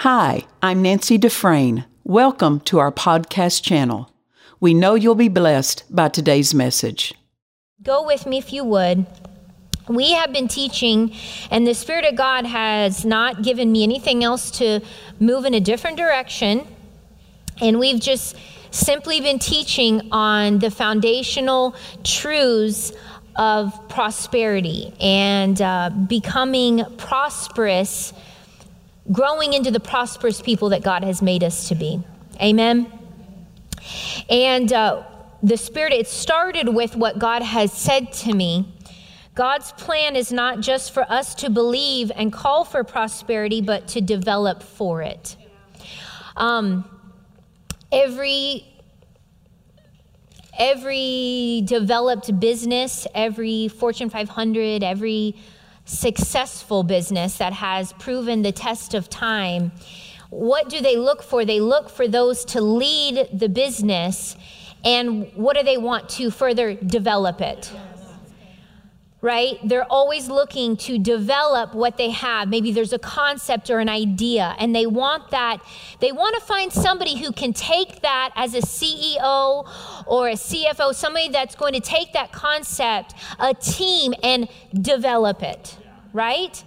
Hi, I'm Nancy Dufresne. Welcome to our podcast channel. We know you'll be blessed by today's message. Go with me if you would. We have been teaching, and the Spirit of God has not given me anything else to move in a different direction. And we've just simply been teaching on the foundational truths of prosperity and uh, becoming prosperous growing into the prosperous people that God has made us to be. Amen. And uh, the Spirit, it started with what God has said to me. God's plan is not just for us to believe and call for prosperity, but to develop for it. Um, every every developed business, every Fortune 500, every successful business that has proven the test of time, what do they look for? They look for those to lead the business, and what do they want to further develop it? right? They're always looking to develop what they have. Maybe there's a concept or an idea, and they want that. They want to find somebody who can take that as a CEO or a CFO, somebody that's going to take that concept, a team, and develop it right?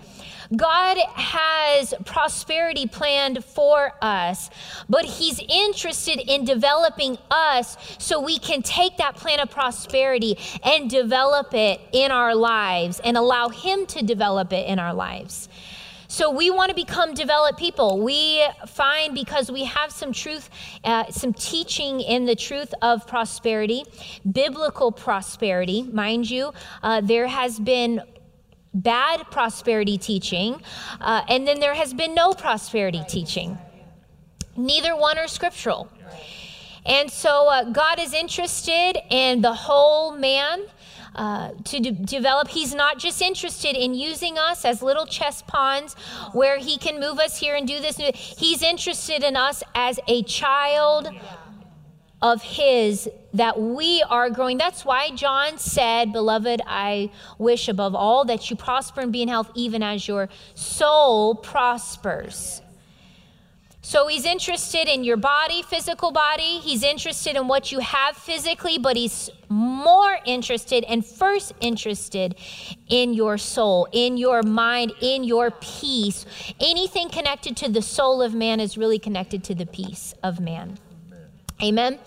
God has prosperity planned for us, but He's interested in developing us so we can take that plan of prosperity and develop it in our lives and allow Him to develop it in our lives. So we want to become developed people. We find because we have some truth, uh, some teaching in the truth of prosperity, biblical prosperity, mind you. Uh, there has been bad prosperity teaching, uh, and then there has been no prosperity teaching. Neither one are scriptural. And so uh, God is interested in the whole man. Uh, to de- develop. He's not just interested in using us as little chess pawns where he can move us here and do this. He's interested in us as a child of His that we are growing. That's why John said, Beloved, I wish above all that you prosper and be in health, even as your soul prospers. So he's interested in your body, physical body. He's interested in what you have physically, but he's more interested and first interested in your soul, in your mind, in your peace. Anything connected to the soul of man is really connected to the peace of man. Amen.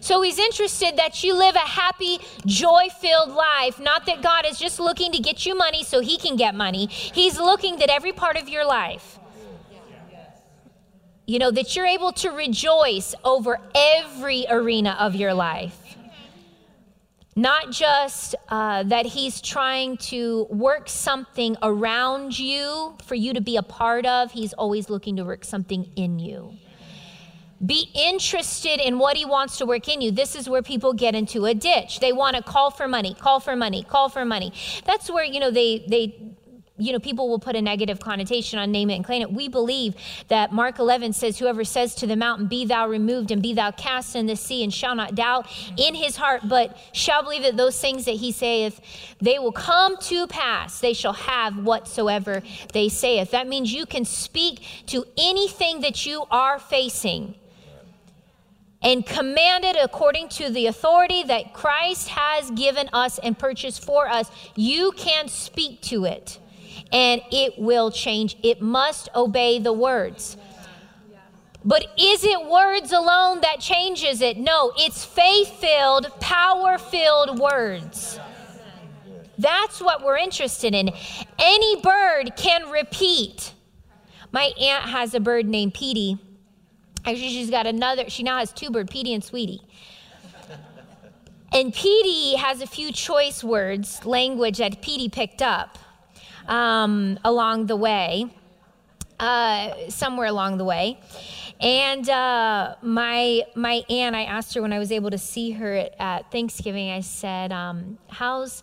So he's interested that you live a happy, joy filled life. Not that God is just looking to get you money so he can get money. He's looking that every part of your life, you know, that you're able to rejoice over every arena of your life. Not just uh, that he's trying to work something around you for you to be a part of, he's always looking to work something in you. Be interested in what he wants to work in you. This is where people get into a ditch. They want to call for money, call for money, call for money. That's where, you know, they they you know, people will put a negative connotation on name it and claim it. We believe that Mark 11 says, Whoever says to the mountain, Be thou removed and be thou cast in the sea, and shall not doubt in his heart, but shall believe that those things that he saith, they will come to pass. They shall have whatsoever they saith. That means you can speak to anything that you are facing and commanded according to the authority that Christ has given us and purchased for us, you can speak to it and it will change. It must obey the words. But is it words alone that changes it? No, it's faith filled, power filled words. That's what we're interested in. Any bird can repeat. My aunt has a bird named Petey Actually, she's got another, she now has two bird, Petey and Sweetie. And Petey has a few choice words, language that Petey picked up um, along the way, uh, somewhere along the way. And uh, my my aunt, I asked her when I was able to see her at, at Thanksgiving. I said, um, "How's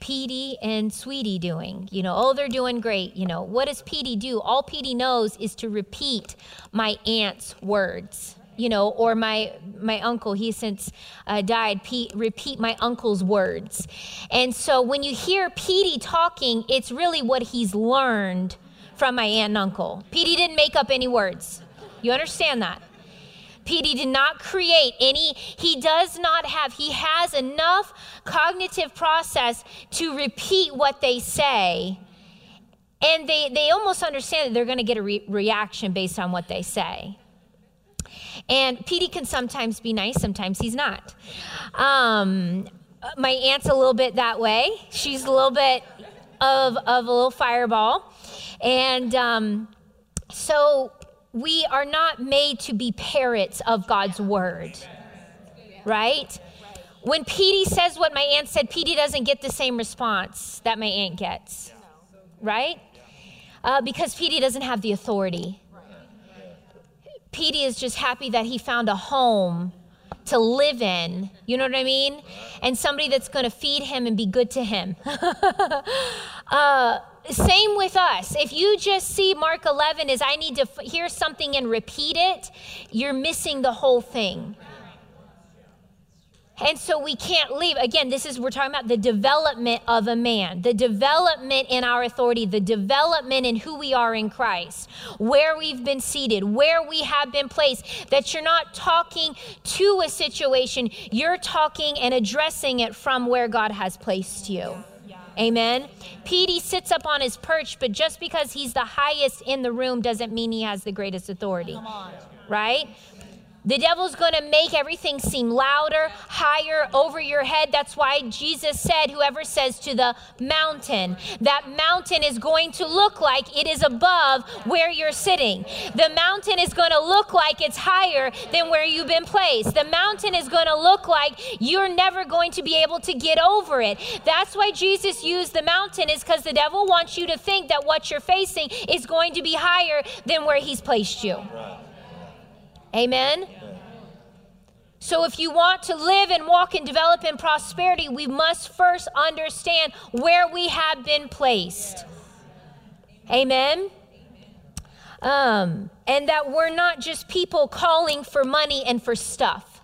Petey and Sweetie doing? You know, oh, they're doing great. You know, what does Petey do? All Petey knows is to repeat my aunt's words. You know, or my my uncle, he since uh, died. Pete, repeat my uncle's words, and so when you hear Petey talking, it's really what he's learned from my aunt and uncle. Petey didn't make up any words. You understand that? Petey did not create any, he does not have, he has enough cognitive process to repeat what they say. And they, they almost understand that they're going to get a re- reaction based on what they say. And Petey can sometimes be nice, sometimes he's not. Um, my aunt's a little bit that way. She's a little bit of, of a little fireball. And um, so we are not made to be parrots of God's word, right? When Petey says what my aunt said, Petey doesn't get the same response that my aunt gets, right? Uh, because Petey doesn't have the authority. Petey is just happy that he found a home to live in. You know what I mean? And somebody that's going to feed him and be good to him. uh, same with us. If you just see Mark 11 as I need to f- hear something and repeat it, you're missing the whole thing. And so we can't leave. Again, this is, we're talking about the development of a man, the development in our authority, the development in who we are in Christ, where we've been seated, where we have been placed. That you're not talking to a situation, you're talking and addressing it from where God has placed you. Amen. Petey sits up on his perch, but just because he's the highest in the room doesn't mean he has the greatest authority. Right? The devil's going to make everything seem louder, higher, over your head. That's why Jesus said, Whoever says to the mountain, that mountain is going to look like it is above where you're sitting. The mountain is going to look like it's higher than where you've been placed. The mountain is going to look like you're never going to be able to get over it. That's why Jesus used the mountain, is because the devil wants you to think that what you're facing is going to be higher than where he's placed you. Amen? So, if you want to live and walk and develop in prosperity, we must first understand where we have been placed. Amen? Um, and that we're not just people calling for money and for stuff.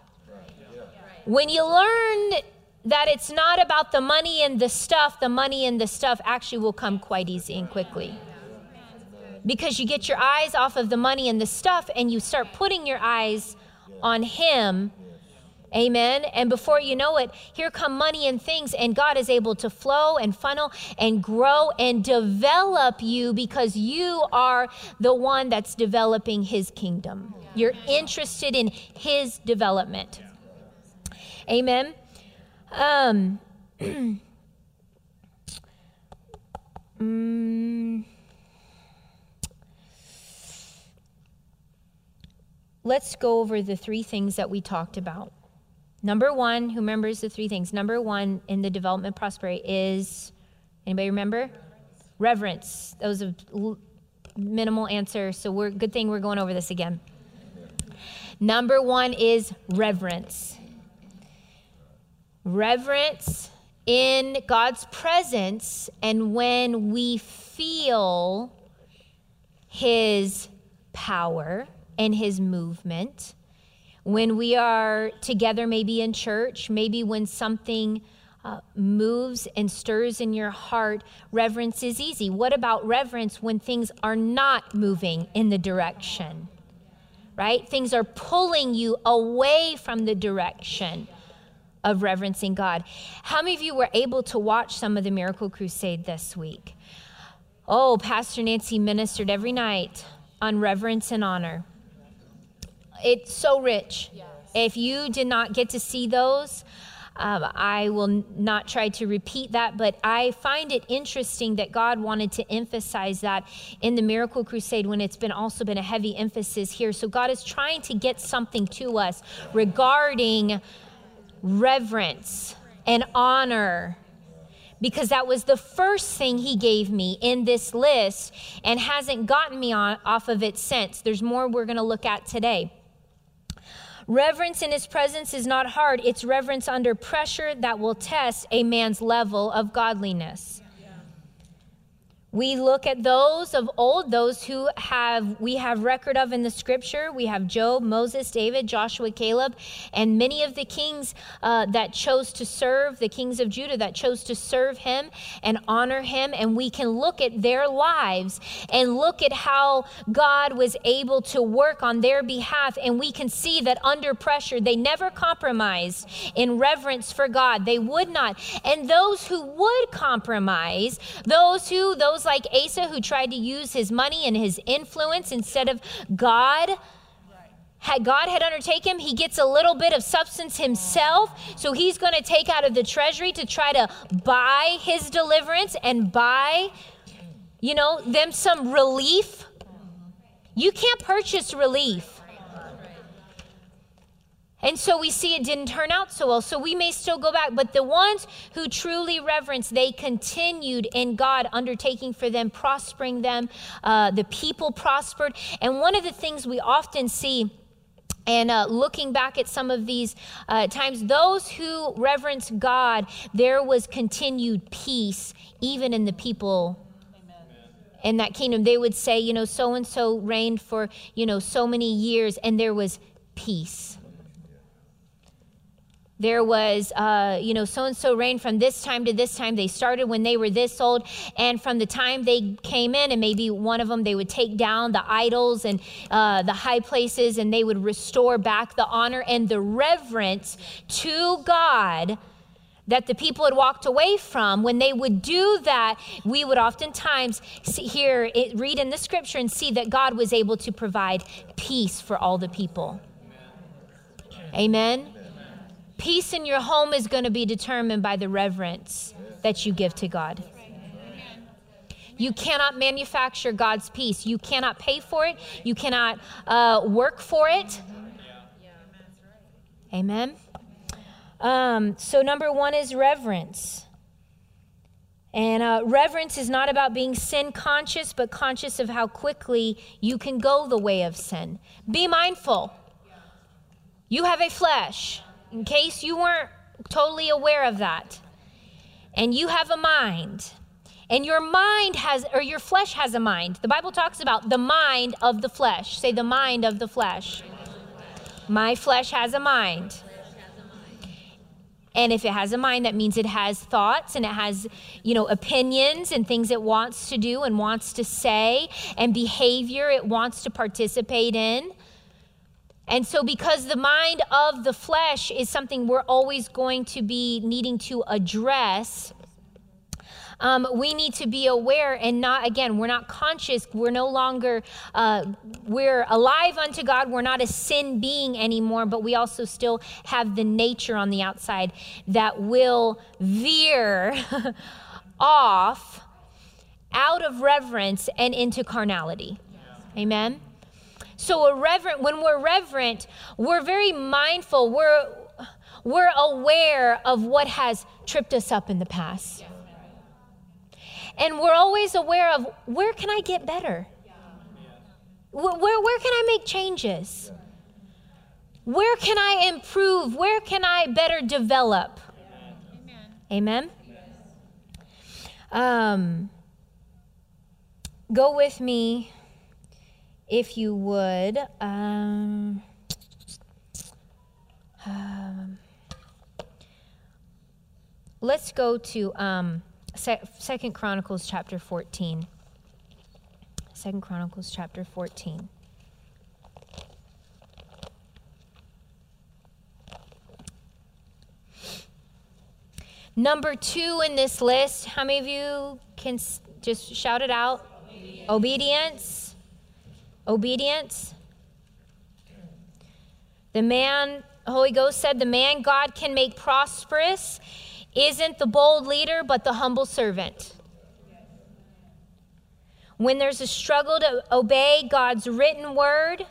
When you learn that it's not about the money and the stuff, the money and the stuff actually will come quite easy and quickly because you get your eyes off of the money and the stuff and you start putting your eyes on Him. Amen. And before you know it, here come money and things, and God is able to flow and funnel and grow and develop you because you are the one that's developing His kingdom. You're interested in His development. Amen. Um, mm, let's go over the three things that we talked about. Number one, who remembers the three things? Number one in the development prosperity is anybody remember? Reverence. That was a minimal answer, so we're good thing we're going over this again. Number one is reverence. Reverence in God's presence, and when we feel His power, and his movement. When we are together, maybe in church, maybe when something uh, moves and stirs in your heart, reverence is easy. What about reverence when things are not moving in the direction? Right? Things are pulling you away from the direction of reverencing God. How many of you were able to watch some of the Miracle Crusade this week? Oh, Pastor Nancy ministered every night on reverence and honor it's so rich. Yes. If you did not get to see those, um, I will not try to repeat that, but I find it interesting that God wanted to emphasize that in the Miracle Crusade when it's been also been a heavy emphasis here. So God is trying to get something to us regarding reverence and honor because that was the first thing he gave me in this list and hasn't gotten me on, off of it since. There's more we're going to look at today. Reverence in his presence is not hard, it's reverence under pressure that will test a man's level of godliness. We look at those of old, those who have we have record of in the scripture. We have Job, Moses, David, Joshua, Caleb, and many of the kings uh, that chose to serve, the kings of Judah that chose to serve him and honor him. And we can look at their lives and look at how God was able to work on their behalf. And we can see that under pressure, they never compromised in reverence for God. They would not. And those who would compromise, those who, those like Asa who tried to use his money and his influence instead of God. Had God had undertaken him, he gets a little bit of substance himself. So he's going to take out of the treasury to try to buy his deliverance and buy, you know, them some relief. You can't purchase relief. And so we see it didn't turn out so well. So we may still go back. But the ones who truly reverence, they continued in God undertaking for them, prospering them. Uh, the people prospered. And one of the things we often see. And uh, looking back at some of these uh, times, those who reverence God, there was continued peace, even in the people in that kingdom. They would say, you know, so and so reigned for, you know, so many years, and there was peace. There was, uh, you know, so and so reigned from this time to this time. They started when they were this old. And from the time they came in, and maybe one of them, they would take down the idols and uh, the high places, and they would restore back the honor and the reverence to God that the people had walked away from, when they would do that, we would oftentimes see, hear it, read in the scripture and see that God was able to provide peace for all the people. Amen. Amen. Peace in your home is going to be determined by the reverence that you give to God. You cannot manufacture God's peace. You cannot pay for it. You cannot uh, work for it. Amen. Um, so, number one is reverence. And uh, reverence is not about being sin conscious, but conscious of how quickly you can go the way of sin. Be mindful. You have a flesh in case you weren't totally aware of that, and you have a mind, and your mind has, or your flesh has a mind. The Bible talks about the mind of the flesh. Say, the mind of the flesh. My flesh has a mind. And if it has a mind, that means it has thoughts and it has, you know, opinions and things it wants to do and wants to say and behavior it wants to participate in. And so, because the mind of the flesh is something we're always going to be needing to address, um, we need to be aware and not, again, we're not conscious. We're no longer, uh, we're alive unto God. We're not a sin being anymore, but we also still have the nature on the outside that will veer off out of reverence and into carnality. Amen. So a reverent, when we're reverent, we're very mindful. We're we're aware of what has tripped us up in the past. And we're always aware of where can I get better? Where, where, where can I make changes? Where can I improve? Where can I better develop? Amen. Amen. Um, go with me if you would. Um, um, let's go to um, Second Chronicles chapter 14. Second Chronicles chapter 14. Number two in this list, how many of you can just shout it out? Obedience. Obedience. Obedience. The man, Holy Ghost said, the man God can make prosperous isn't the bold leader, but the humble servant. When there's a struggle to obey God's written word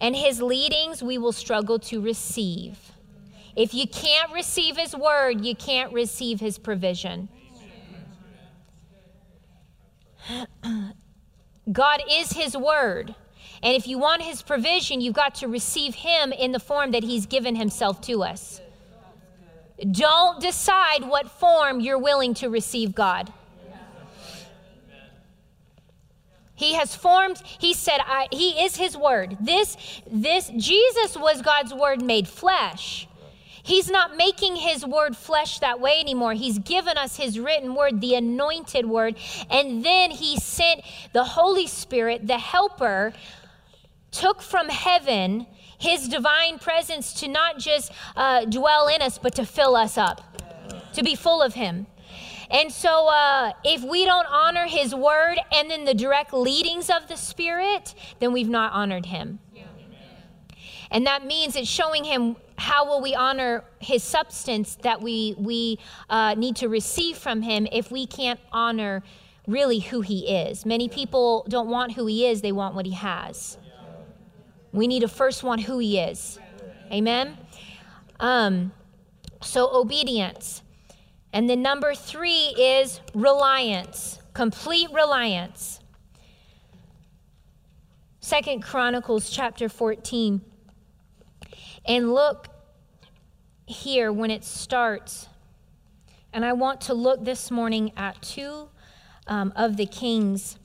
and his leadings, we will struggle to receive. If you can't receive his word, you can't receive his provision. God is his word. And if you want his provision, you've got to receive him in the form that he's given himself to us. Don't decide what form you're willing to receive God. He has formed, he said, I, he is his word. This, this, Jesus was God's word made flesh. He's not making his word flesh that way anymore. He's given us his written word, the anointed word. And then he sent the Holy Spirit, the helper, took from heaven his divine presence to not just uh, dwell in us, but to fill us up, to be full of him. And so, uh, if we don't honor his word and then the direct leadings of the Spirit, then we've not honored him. And that means it's showing him how will we honor his substance that we, we uh, need to receive from him if we can't honor really who he is. Many people don't want who he is, they want what he has. We need to first want who he is. Amen? Um, so, obedience. And then number three is reliance, complete reliance. Second Chronicles chapter 14. And look here when it starts. And I want to look this morning at two um, of the kings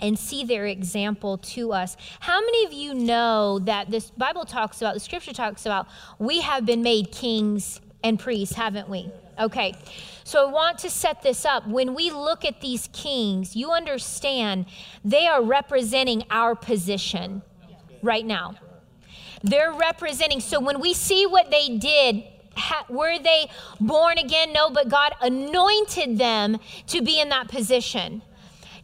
and see their example to us. How many of you know that this Bible talks about, the scripture talks about, we have been made kings and priests, haven't we? Okay, so I want to set this up. When we look at these kings, you understand they are representing our position right now. They're representing, so when we see what they did, ha, were they born again? No, but God anointed them to be in that position.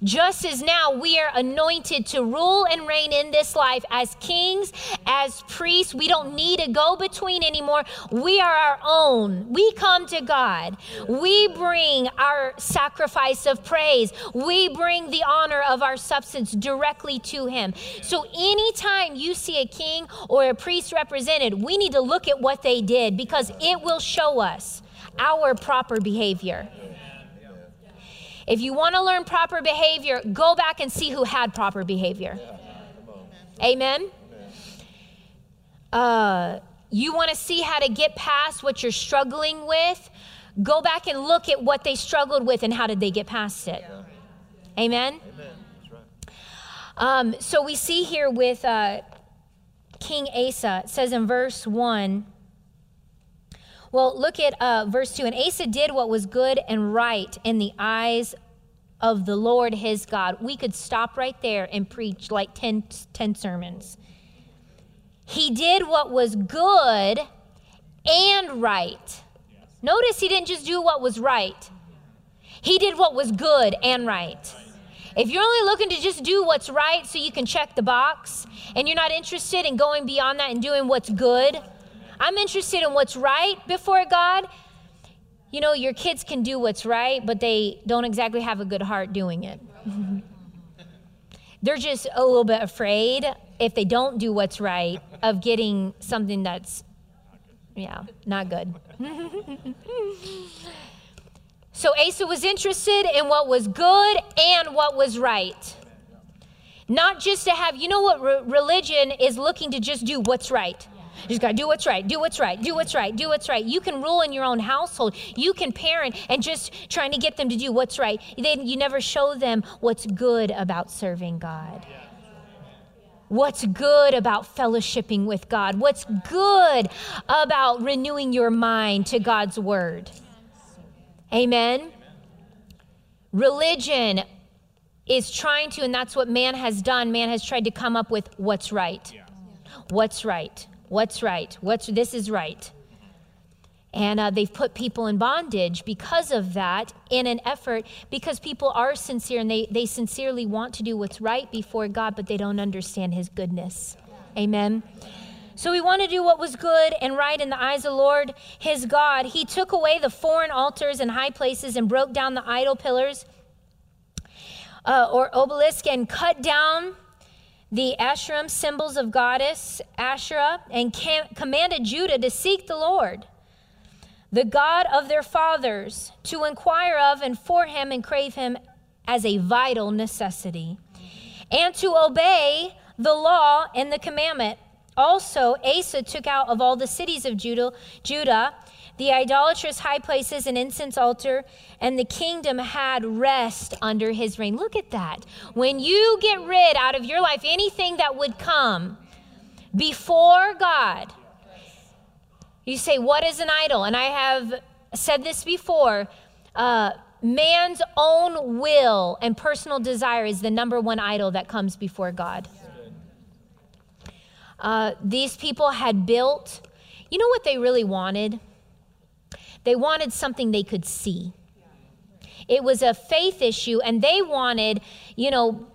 Just as now we are anointed to rule and reign in this life as kings, as priests. We don't need a go between anymore. We are our own. We come to God. We bring our sacrifice of praise. We bring the honor of our substance directly to Him. So anytime you see a king or a priest represented, we need to look at what they did because it will show us our proper behavior. If you want to learn proper behavior, go back and see who had proper behavior. Amen. Uh, you want to see how to get past what you're struggling with? Go back and look at what they struggled with and how did they get past it. Amen. Um, so we see here with uh, King Asa, it says in verse 1. Well, look at uh, verse 2. And Asa did what was good and right in the eyes of the Lord his God. We could stop right there and preach like 10, 10 sermons. He did what was good and right. Notice he didn't just do what was right, he did what was good and right. If you're only looking to just do what's right so you can check the box, and you're not interested in going beyond that and doing what's good, I'm interested in what's right before God. You know, your kids can do what's right, but they don't exactly have a good heart doing it. They're just a little bit afraid if they don't do what's right of getting something that's, yeah, not good. so Asa was interested in what was good and what was right. Not just to have, you know what re- religion is looking to just do what's right. You just got to do what's right, do what's right, do what's right, do what's right. You can rule in your own household. You can parent and just trying to get them to do what's right. Then you never show them what's good about serving God. What's good about fellowshipping with God? What's good about renewing your mind to God's word? Amen. Religion is trying to, and that's what man has done. Man has tried to come up with what's right. What's right? What's right? What's this is right. And uh, they've put people in bondage because of that in an effort, because people are sincere and they, they sincerely want to do what's right before God, but they don't understand His goodness. Amen. So we want to do what was good and right in the eyes of the Lord, his God. He took away the foreign altars and high places and broke down the idol pillars uh, or obelisk and cut down the Asherim symbols of goddess Asherah and cam- commanded Judah to seek the Lord, the God of their fathers, to inquire of and for him and crave him as a vital necessity, and to obey the law and the commandment. Also, Asa took out of all the cities of Judah, Judah the idolatrous high places and incense altar, and the kingdom had rest under his reign. Look at that. When you get rid out of your life anything that would come before God, you say, What is an idol? And I have said this before. Uh, man's own will and personal desire is the number one idol that comes before God. Uh, these people had built, you know what they really wanted? They wanted something they could see. It was a faith issue, and they wanted, you know,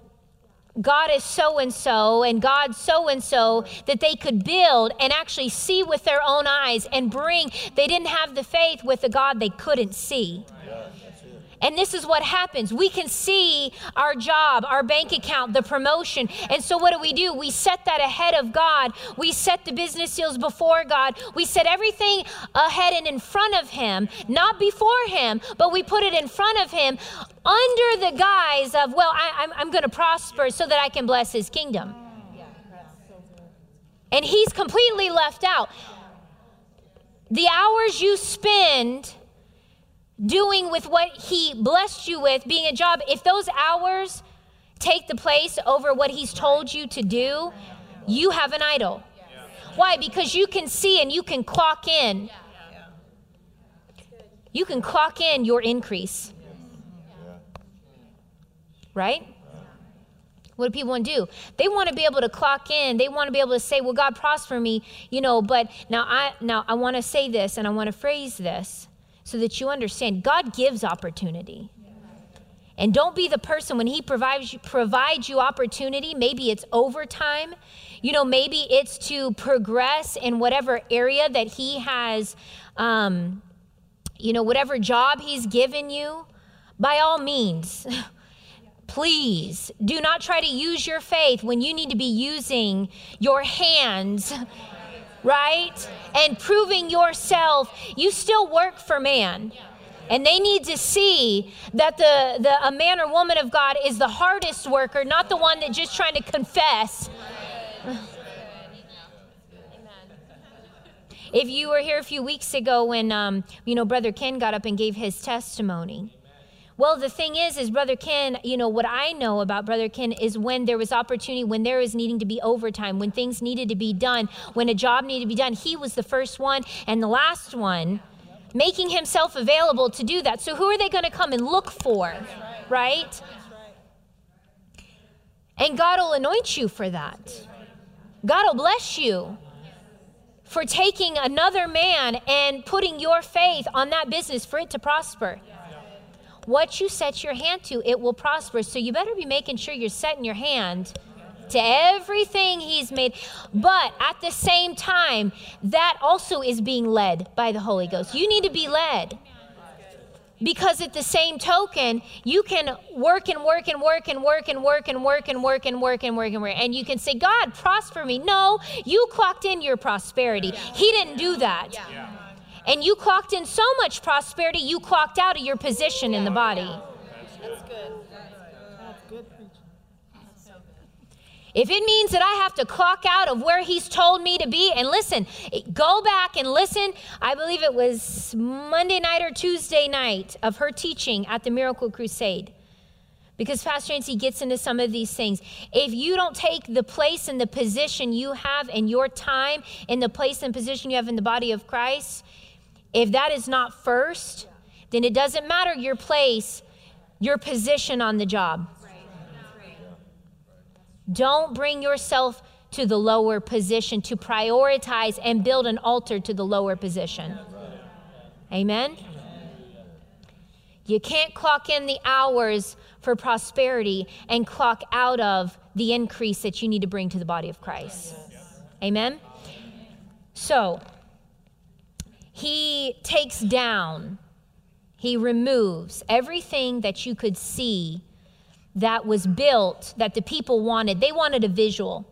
God is so and so and God so and so that they could build and actually see with their own eyes and bring. They didn't have the faith with the God they couldn't see. And this is what happens. We can see our job, our bank account, the promotion. And so what do we do? We set that ahead of God. We set the business deals before God. We set everything ahead and in front of Him, not before Him, but we put it in front of Him under the guise of, well, I, am going to prosper so that I can bless His kingdom. And He's completely left out. The hours you spend doing with what He blessed you with, being a job, if those hours take the place over what He's told you to do, you have an idol. Why? Because you can see and you can clock in. You can clock in your increase. Right? What do people want to do? They want to be able to clock in. They want to be able to say, "Well, God prosper me," you know. But now I now I want to say this and I want to phrase this so that you understand God gives opportunity. And don't be the person when He provides you, provides you opportunity, maybe it's overtime, you know, maybe it's to progress in whatever area that He has, um, you know, whatever job He's given you. By all means, please do not try to use your faith when you need to be using your hands right? And proving yourself, you still work for man. And they need to see that the, the a man or woman of God is the hardest worker, not the one that just trying to confess. If you were here a few weeks ago when, um, you know, Brother Ken got up and gave his testimony, well, the thing is, is Brother Ken, you know, what I know about Brother Ken is when there was opportunity, when there was needing to be overtime, when things needed to be done, when a job needed to be done, he was the first one and the last one making himself available to do that. So who are they going to come and look for? Right? And God will anoint you for that. God will bless you for taking another man and putting your faith on that business for it to prosper. What you set your hand to, it will prosper. So you better be making sure you're setting your hand to everything he's made. But at the same time, that also is being led by the Holy Ghost. You need to be led. Because at the same token, you can work and work and work and work and work and work and work and work and work and work. And you can say, God, prosper me. No, you clocked in your prosperity. He didn't do that. And you clocked in so much prosperity, you clocked out of your position in the body. That's good. That's good If it means that I have to clock out of where he's told me to be, and listen, go back and listen. I believe it was Monday night or Tuesday night of her teaching at the Miracle Crusade. Because Pastor Nancy gets into some of these things. If you don't take the place and the position you have in your time, in the place and position you have in the body of Christ, if that is not first, then it doesn't matter your place, your position on the job. Don't bring yourself to the lower position to prioritize and build an altar to the lower position. Amen? You can't clock in the hours for prosperity and clock out of the increase that you need to bring to the body of Christ. Amen? So, he takes down, he removes everything that you could see that was built that the people wanted. They wanted a visual.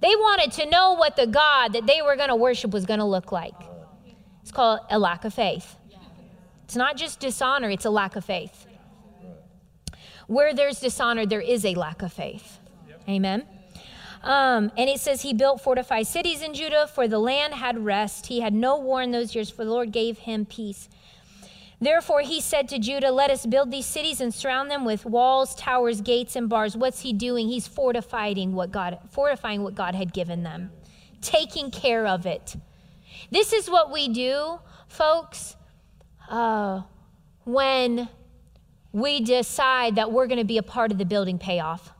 They wanted to know what the God that they were going to worship was going to look like. It's called a lack of faith. It's not just dishonor, it's a lack of faith. Where there's dishonor, there is a lack of faith. Amen. Um, and it says he built fortified cities in Judah, for the land had rest. He had no war in those years, for the Lord gave him peace. Therefore, he said to Judah, Let us build these cities and surround them with walls, towers, gates, and bars. What's he doing? He's fortifying what God, fortifying what God had given them, taking care of it. This is what we do, folks, uh, when we decide that we're going to be a part of the building payoff.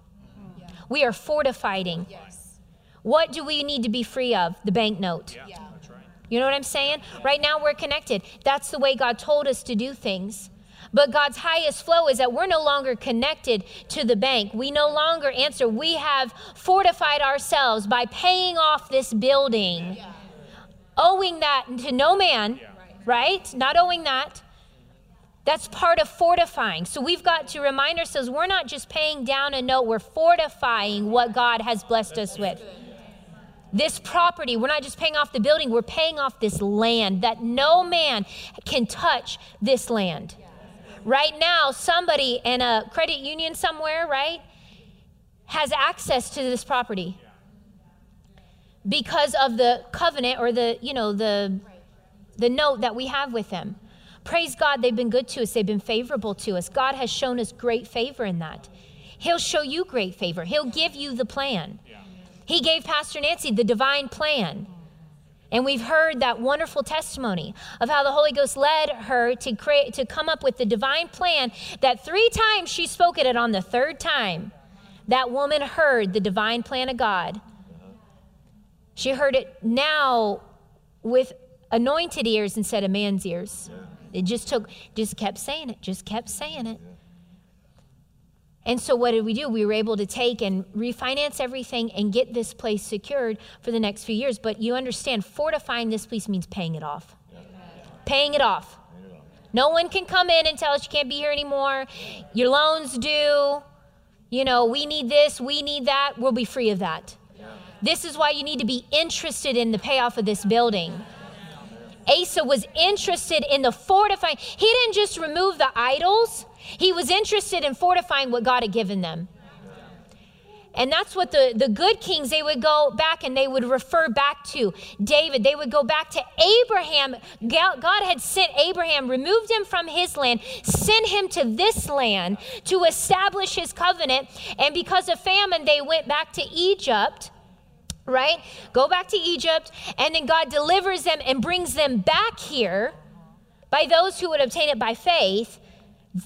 Yeah. We are fortifying. Yes. What do we need to be free of? The banknote. Yeah. You know what I'm saying? Right now we're connected. That's the way God told us to do things. But God's highest flow is that we're no longer connected to the bank. We no longer answer. We have fortified ourselves by paying off this building, yeah. owing that to no man, yeah. right? Not owing that. That's part of fortifying. So we've got to remind ourselves we're not just paying down a note, we're fortifying what God has blessed us with. This property, we're not just paying off the building, we're paying off this land that no man can touch this land. Right now, somebody in a credit union somewhere, right, has access to this property because of the covenant or the, you know, the the note that we have with them. Praise God, they've been good to us, they've been favorable to us. God has shown us great favor in that. He'll show you great favor, He'll give you the plan. He gave Pastor Nancy the divine plan. And we've heard that wonderful testimony of how the Holy Ghost led her to create to come up with the divine plan that three times she spoke at it on the third time that woman heard the divine plan of God. She heard it now with anointed ears instead of man's ears. It just took, just kept saying it, just kept saying it. And so, what did we do? We were able to take and refinance everything and get this place secured for the next few years. But you understand, fortifying this place means paying it off. Paying it off. No one can come in and tell us you can't be here anymore. Your loans due. You know, we need this, we need that. We'll be free of that. This is why you need to be interested in the payoff of this building. Asa was interested in the fortifying. He didn't just remove the idols, he was interested in fortifying what God had given them. And that's what the, the good kings, they would go back and they would refer back to David. They would go back to Abraham. God had sent Abraham, removed him from his land, sent him to this land to establish his covenant. And because of famine, they went back to Egypt right? Go back to Egypt, and then God delivers them and brings them back here by those who would obtain it by faith.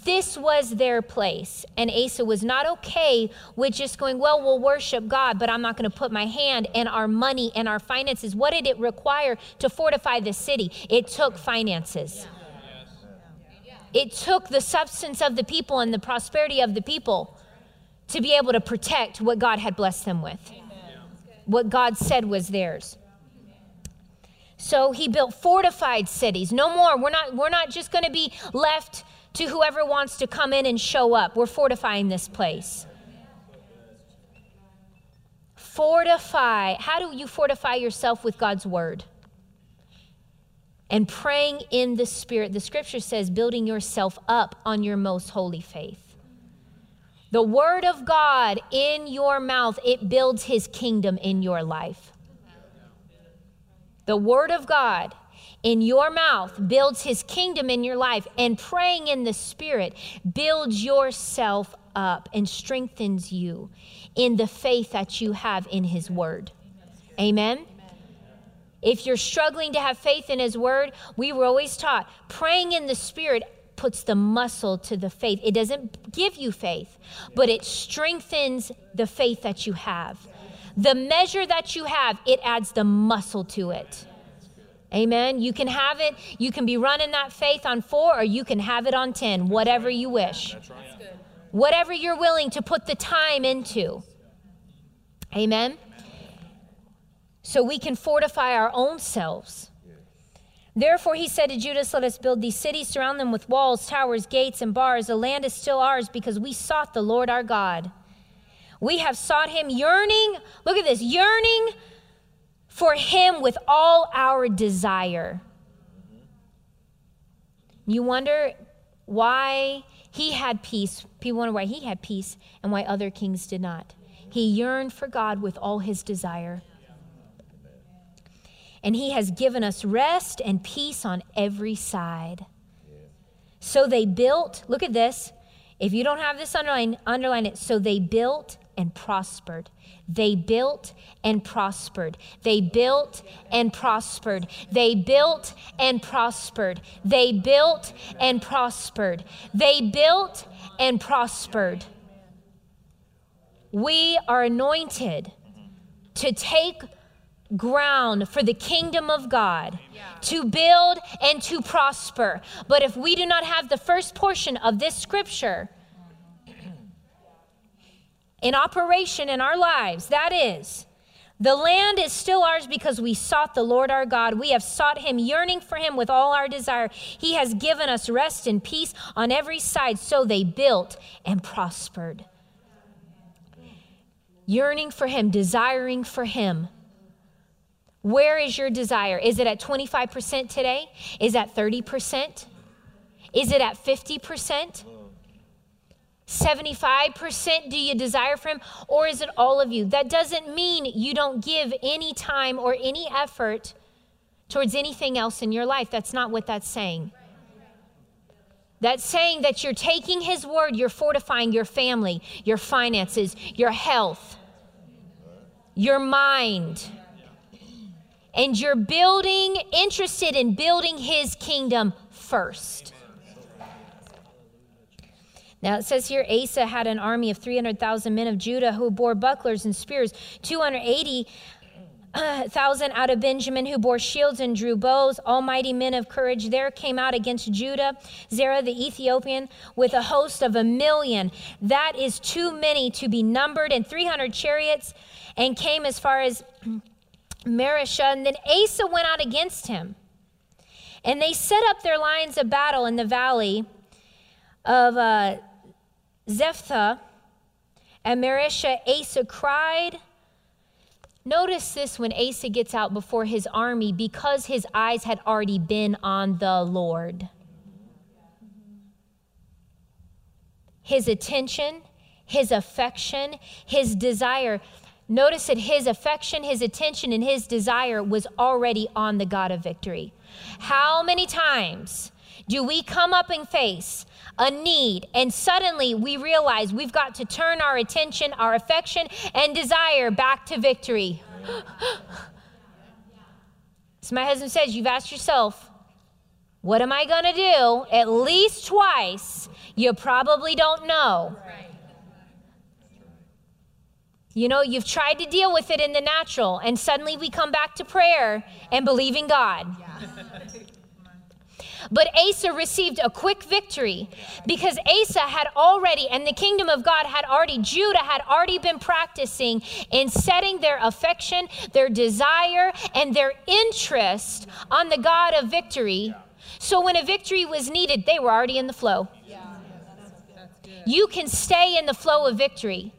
This was their place. And Asa was not okay with just going, well, we'll worship God, but I'm not going to put my hand and our money and our finances. What did it require to fortify the city? It took finances. It took the substance of the people and the prosperity of the people to be able to protect what God had blessed them with what God said was theirs. So he built fortified cities. No more. We're not, we're not just going to be left to whoever wants to come in and show up. We're fortifying this place. Fortify. How do you fortify yourself with God's word? And praying in the Spirit. The scripture says, building yourself up on your most holy faith. The word of God in your mouth, it builds his kingdom in your life. The word of God in your mouth builds his kingdom in your life, and praying in the spirit builds yourself up and strengthens you in the faith that you have in his word. Amen. If you're struggling to have faith in his word, we were always taught praying in the spirit puts the muscle to the faith. It doesn't give you faith, but it strengthens the faith that you have. The measure that you have, it adds the muscle to it. Amen. You can have it, you can be running that faith on four, or you can have it on 10, whatever you wish. Whatever you're willing to put the time into. Amen. So we can fortify our own selves. Therefore, he said to Judas, Let us build these cities, surround them with walls, towers, gates, and bars. The land is still ours because we sought the Lord our God. We have sought him, yearning, look at this, yearning for him with all our desire. Mm-hmm. You wonder why he had peace. People wonder why he had peace and why other kings did not. He yearned for God with all his desire. And he has given us rest and peace on every side. So they built, look at this. If you don't have this underline, underline it. So they built and prospered. They built and prospered. They built and prospered. They built and prospered. They built and prospered. They built and prospered. We are anointed to take ground for the kingdom of God, to build and to prosper. But if we do not have the first portion of this scripture in operation in our lives, that is, the land is still ours because we sought the Lord our God. We have sought him, yearning for him with all our desire. He has given us rest and peace on every side. So they built and prospered. Yearning for him, desiring for him. Where is your desire? Is it at 25% today? Is that 30%? Is it at 50%? 75% do you desire for him or is it all of you that doesn't mean you don't give any time or any effort towards anything else in your life that's not what that's saying that's saying that you're taking his word you're fortifying your family your finances your health your mind and you're building interested in building his kingdom first now it says here Asa had an army of 300,000 men of Judah who bore bucklers and spears, 280,000 out of Benjamin who bore shields and drew bows. Almighty men of courage there came out against Judah. Zerah the Ethiopian with a host of a million. That is too many to be numbered, and 300 chariots, and came as far as Mareshah. And then Asa went out against him. And they set up their lines of battle in the valley of uh, Zephathah and Mareshah, Asa cried. Notice this when Asa gets out before his army because his eyes had already been on the Lord. His attention, his affection, his desire. Notice that his affection, his attention, and his desire was already on the God of victory. How many times do we come up and face a need, and suddenly we realize we've got to turn our attention, our affection, and desire back to victory. so my husband says, You've asked yourself, what am I going to do? At least twice. You probably don't know. You know, you've tried to deal with it in the natural, and suddenly we come back to prayer and believing God. But Asa received a quick victory because Asa had already, and the kingdom of God had already, Judah had already been practicing in setting their affection, their desire, and their interest on the God of victory. So when a victory was needed, they were already in the flow. You can stay in the flow of victory.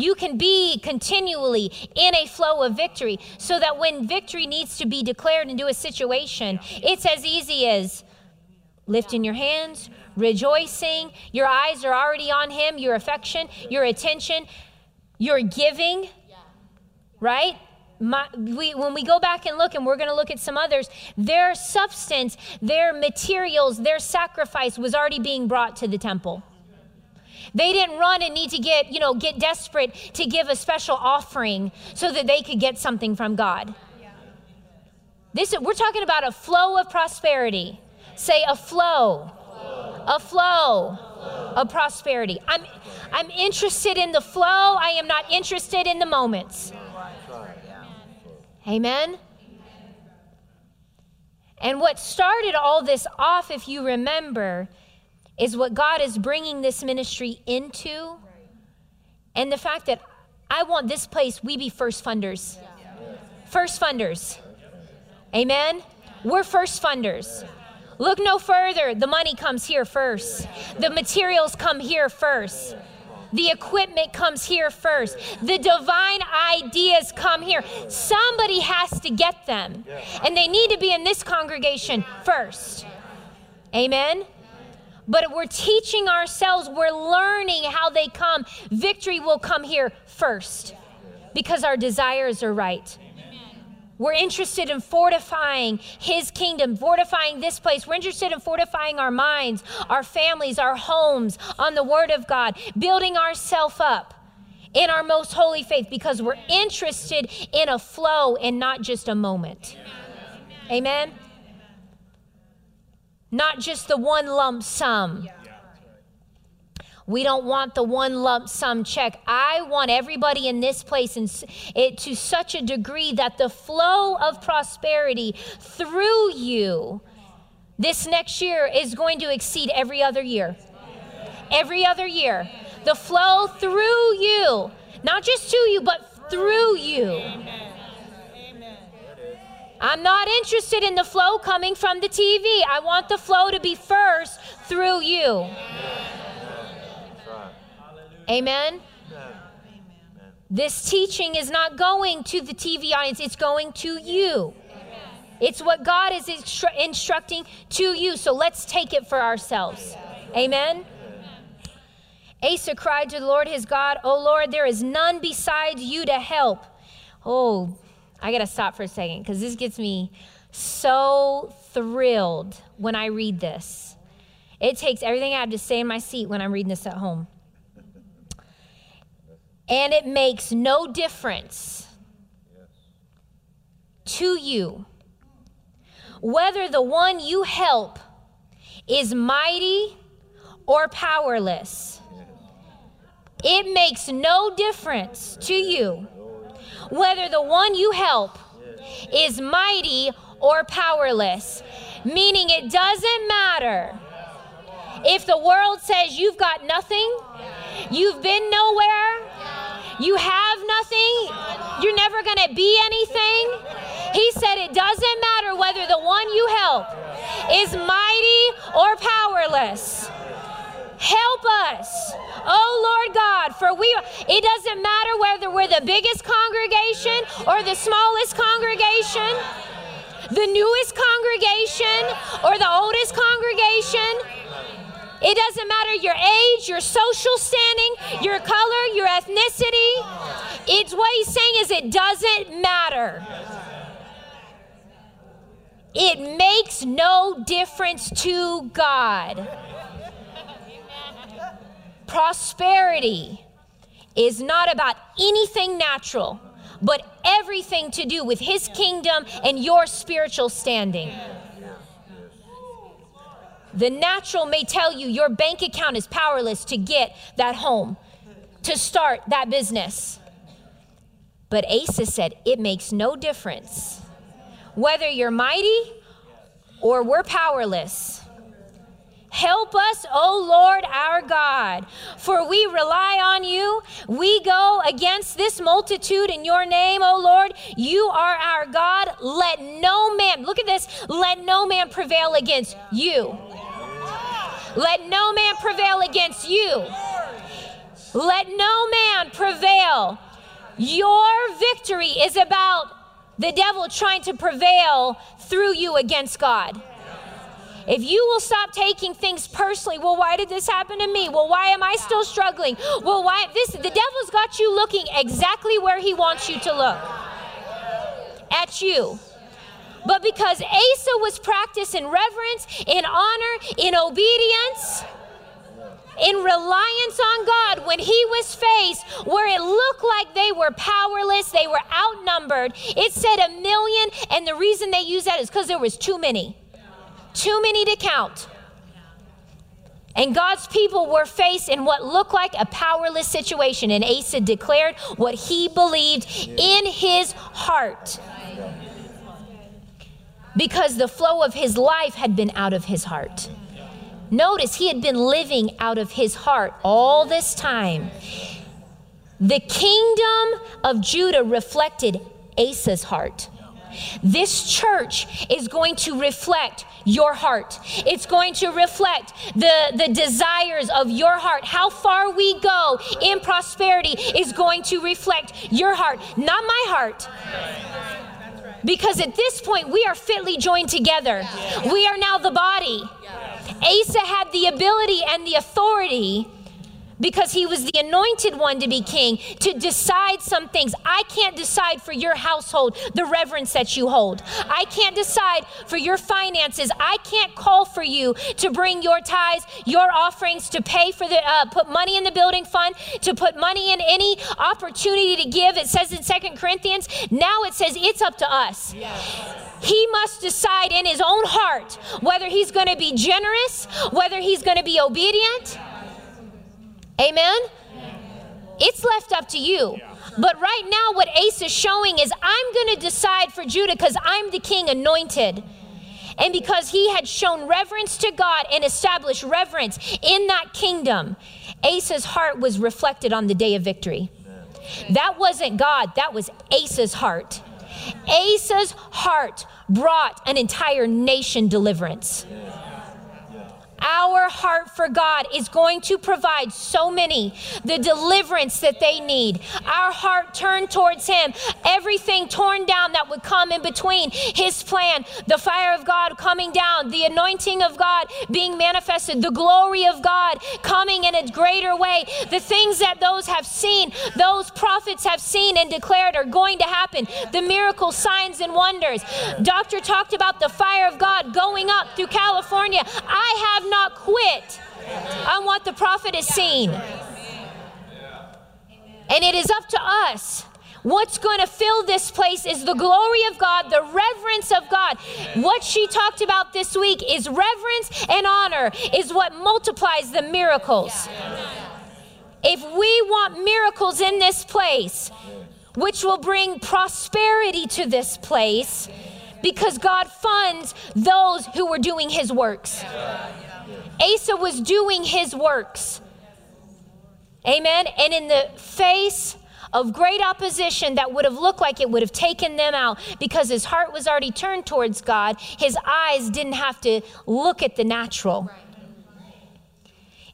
You can be continually in a flow of victory so that when victory needs to be declared into a situation, it's as easy as lifting your hands, rejoicing. Your eyes are already on Him, your affection, your attention, your giving, right? My, we, when we go back and look, and we're going to look at some others, their substance, their materials, their sacrifice was already being brought to the temple. They didn't run and need to get, you know, get desperate to give a special offering so that they could get something from God. This we're talking about a flow of prosperity. Say a flow. A flow of prosperity. I'm I'm interested in the flow. I am not interested in the moments. Amen. And what started all this off, if you remember, is what God is bringing this ministry into. And the fact that I want this place, we be first funders. First funders. Amen? We're first funders. Look no further. The money comes here first, the materials come here first. The equipment comes here first. The divine ideas come here. Somebody has to get them. And they need to be in this congregation first. Amen? But we're teaching ourselves, we're learning how they come. Victory will come here first because our desires are right. We're interested in fortifying His kingdom, fortifying this place. We're interested in fortifying our minds, our families, our homes on the Word of God, building ourselves up in our most holy faith because we're interested in a flow and not just a moment. Amen? Not just the one lump sum. We don't want the one lump sum check. I want everybody in this place in, it, to such a degree that the flow of prosperity through you this next year is going to exceed every other year. Every other year. The flow through you, not just to you, but through you. I'm not interested in the flow coming from the TV. I want the flow to be first through you. Amen? This teaching is not going to the TV audience, it's going to you. It's what God is instru- instructing to you. So let's take it for ourselves. Amen? Asa cried to the Lord his God, O Lord, there is none besides you to help. Oh, I got to stop for a second because this gets me so thrilled when I read this. It takes everything I have to stay in my seat when I'm reading this at home. And it makes no difference to you whether the one you help is mighty or powerless. It makes no difference to you whether the one you help is mighty or powerless. Meaning, it doesn't matter if the world says you've got nothing, you've been nowhere, you have nothing, you're never going to be anything. He said it doesn't matter whether the one you help is mighty or powerless. Help us, oh Lord God, for we it doesn't matter whether we're the biggest congregation or the smallest congregation, the newest congregation or the oldest congregation. It doesn't matter your age, your social standing, your color, your ethnicity. It's what he's saying is it doesn't matter. It makes no difference to God. Prosperity is not about anything natural, but everything to do with his kingdom and your spiritual standing. The natural may tell you your bank account is powerless to get that home, to start that business. But Asa said it makes no difference whether you're mighty or we're powerless. Help us, O Lord our God, for we rely on you. We go against this multitude in your name, O Lord. You are our God. Let no man, look at this, let no man prevail against you. Let no man prevail against you. Let no man prevail. Your victory is about the devil trying to prevail through you against God. If you will stop taking things personally, well, why did this happen to me? Well, why am I still struggling? Well, why this the devil's got you looking exactly where he wants you to look. At you. But because Asa was practiced in reverence, in honor, in obedience, in reliance on God when he was faced where it looked like they were powerless, they were outnumbered. It said a million, and the reason they used that is because there was too many. Too many to count. And God's people were faced in what looked like a powerless situation. And Asa declared what he believed in his heart because the flow of his life had been out of his heart. Notice he had been living out of his heart all this time. The kingdom of Judah reflected Asa's heart. This church is going to reflect your heart. It's going to reflect the, the desires of your heart. How far we go in prosperity is going to reflect your heart, not my heart. Because at this point, we are fitly joined together. We are now the body. Asa had the ability and the authority because he was the anointed one to be king, to decide some things. I can't decide for your household the reverence that you hold. I can't decide for your finances. I can't call for you to bring your tithes, your offerings, to pay for the, uh, put money in the building fund, to put money in any opportunity to give. It says in Second Corinthians, now it says it's up to us. Yes. He must decide in his own heart whether he's going to be generous, whether he's going to be obedient. Amen? It's left up to you. But right now, what Asa is showing is I'm going to decide for Judah because I'm the king anointed. And because he had shown reverence to God and established reverence in that kingdom, Asa's heart was reflected on the day of victory. That wasn't God, that was Asa's heart. Asa's heart brought an entire nation deliverance. Our heart for God is going to provide so many the deliverance that they need. Our heart turned towards Him, everything torn down that would come in between His plan, the fire of God coming down, the anointing of God being manifested, the glory of God coming in a greater way, the things that those have seen, those prophets have seen and declared are going to happen, the miracles, signs, and wonders. Doctor talked about the fire of God going up through California. I have not quit on what the prophet has seen. And it is up to us. What's going to fill this place is the glory of God, the reverence of God. What she talked about this week is reverence and honor, is what multiplies the miracles. If we want miracles in this place, which will bring prosperity to this place, because God funds those who were doing his works. Asa was doing his works. Amen. And in the face of great opposition that would have looked like it would have taken them out because his heart was already turned towards God, his eyes didn't have to look at the natural.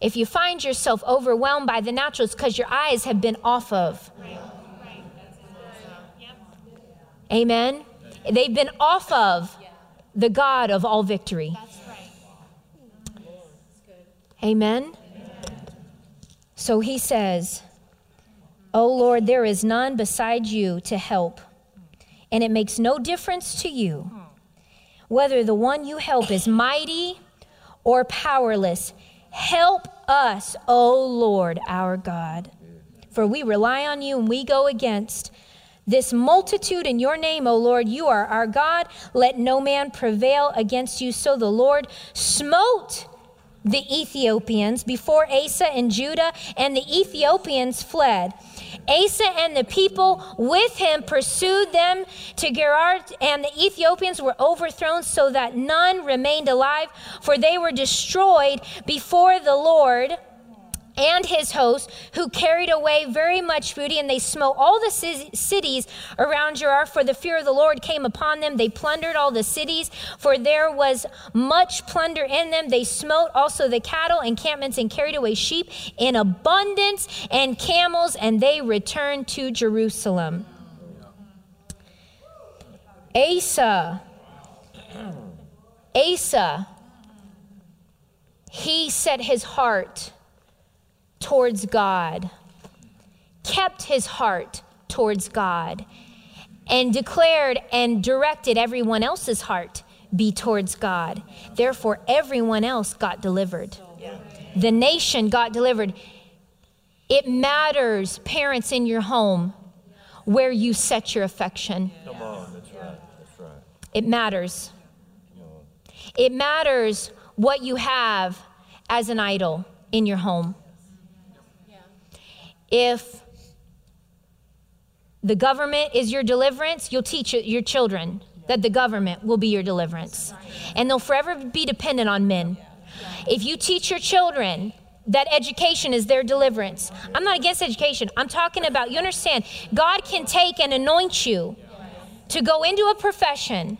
If you find yourself overwhelmed by the natural, it's because your eyes have been off of. Amen. They've been off of the God of all victory. Amen? So he says, Oh Lord, there is none beside you to help, and it makes no difference to you whether the one you help is mighty or powerless. Help us, O Lord our God. For we rely on you and we go against this multitude in your name, O Lord. You are our God. Let no man prevail against you. So the Lord smote the Ethiopians before Asa and Judah, and the Ethiopians fled. Asa and the people with him pursued them to Gerar, and the Ethiopians were overthrown so that none remained alive, for they were destroyed before the Lord and his host, who carried away very much booty, and they smote all the cities around Gerar, for the fear of the Lord came upon them. They plundered all the cities, for there was much plunder in them. They smote also the cattle, encampments, and carried away sheep in abundance, and camels, and they returned to Jerusalem. Asa, Asa, he set his heart towards God, kept his heart towards God, and declared and directed everyone else's heart be towards God. Therefore, everyone else got delivered. The nation got delivered. It matters, parents in your home, where you set your affection. Come on, that's right. That's right. It matters. It matters what you have as an idol in your home if the government is your deliverance, you'll teach your children that the government will be your deliverance. And they'll forever be dependent on men. If you teach your children that education is their deliverance, I'm not against education. I'm talking about, you understand, God can take and anoint you to go into a profession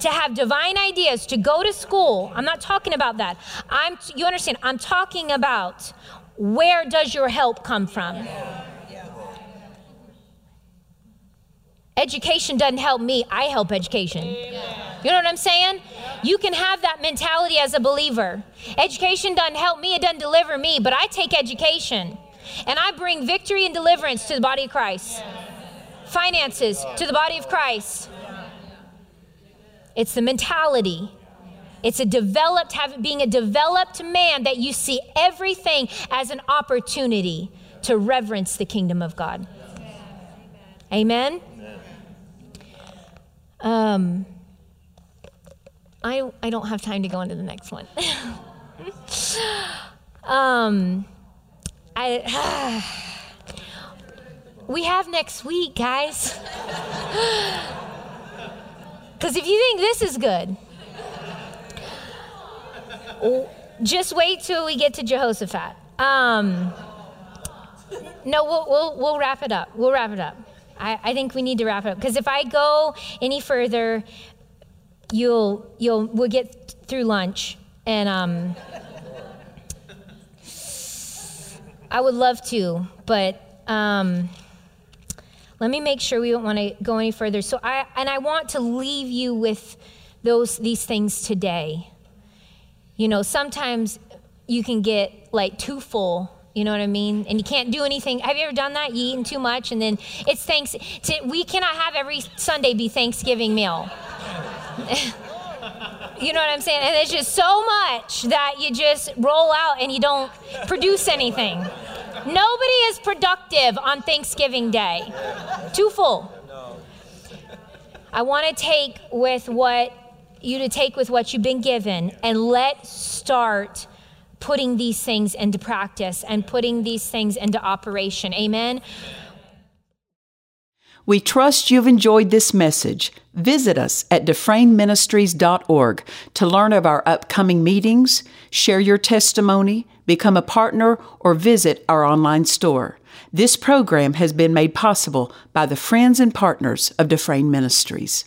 to have divine ideas to go to school i'm not talking about that i'm you understand i'm talking about where does your help come from? Education doesn't help me, I help education. You know what I'm saying? You can have that mentality as a believer. Education doesn't help me, it doesn't deliver me, but I take education and I bring victory and deliverance to the body of Christ. Finances to the body of Christ. It's the mentality. It's a developed, having, being a developed man that you see everything as an opportunity to reverence the kingdom of God. Amen. Um, I I don't have time to go into the next one. um, I. we have next week, guys. Because if you think this is good, just wait till we get to Jehoshaphat. Um, no, we'll, we'll, we'll wrap it up. We'll wrap it up. I, I think we need to wrap it up because if I go any further, you'll you'll we'll get through lunch and um, I would love to, but um, let me make sure we don't want to go any further. So I and I want to leave you with those these things today. You know, sometimes you can get like too full. You know what I mean? And you can't do anything. Have you ever done that? You eaten too much, and then it's thanks. To, we cannot have every Sunday be Thanksgiving meal. you know what I'm saying? And it's just so much that you just roll out and you don't produce anything. Nobody is productive on Thanksgiving Day. Too full. I want to take with what you to take with what you've been given and let's start putting these things into practice and putting these things into operation. Amen. We trust you've enjoyed this message. Visit us at dufresneministries.org to learn of our upcoming meetings, share your testimony, become a partner, or visit our online store. This program has been made possible by the friends and partners of Dufresne Ministries.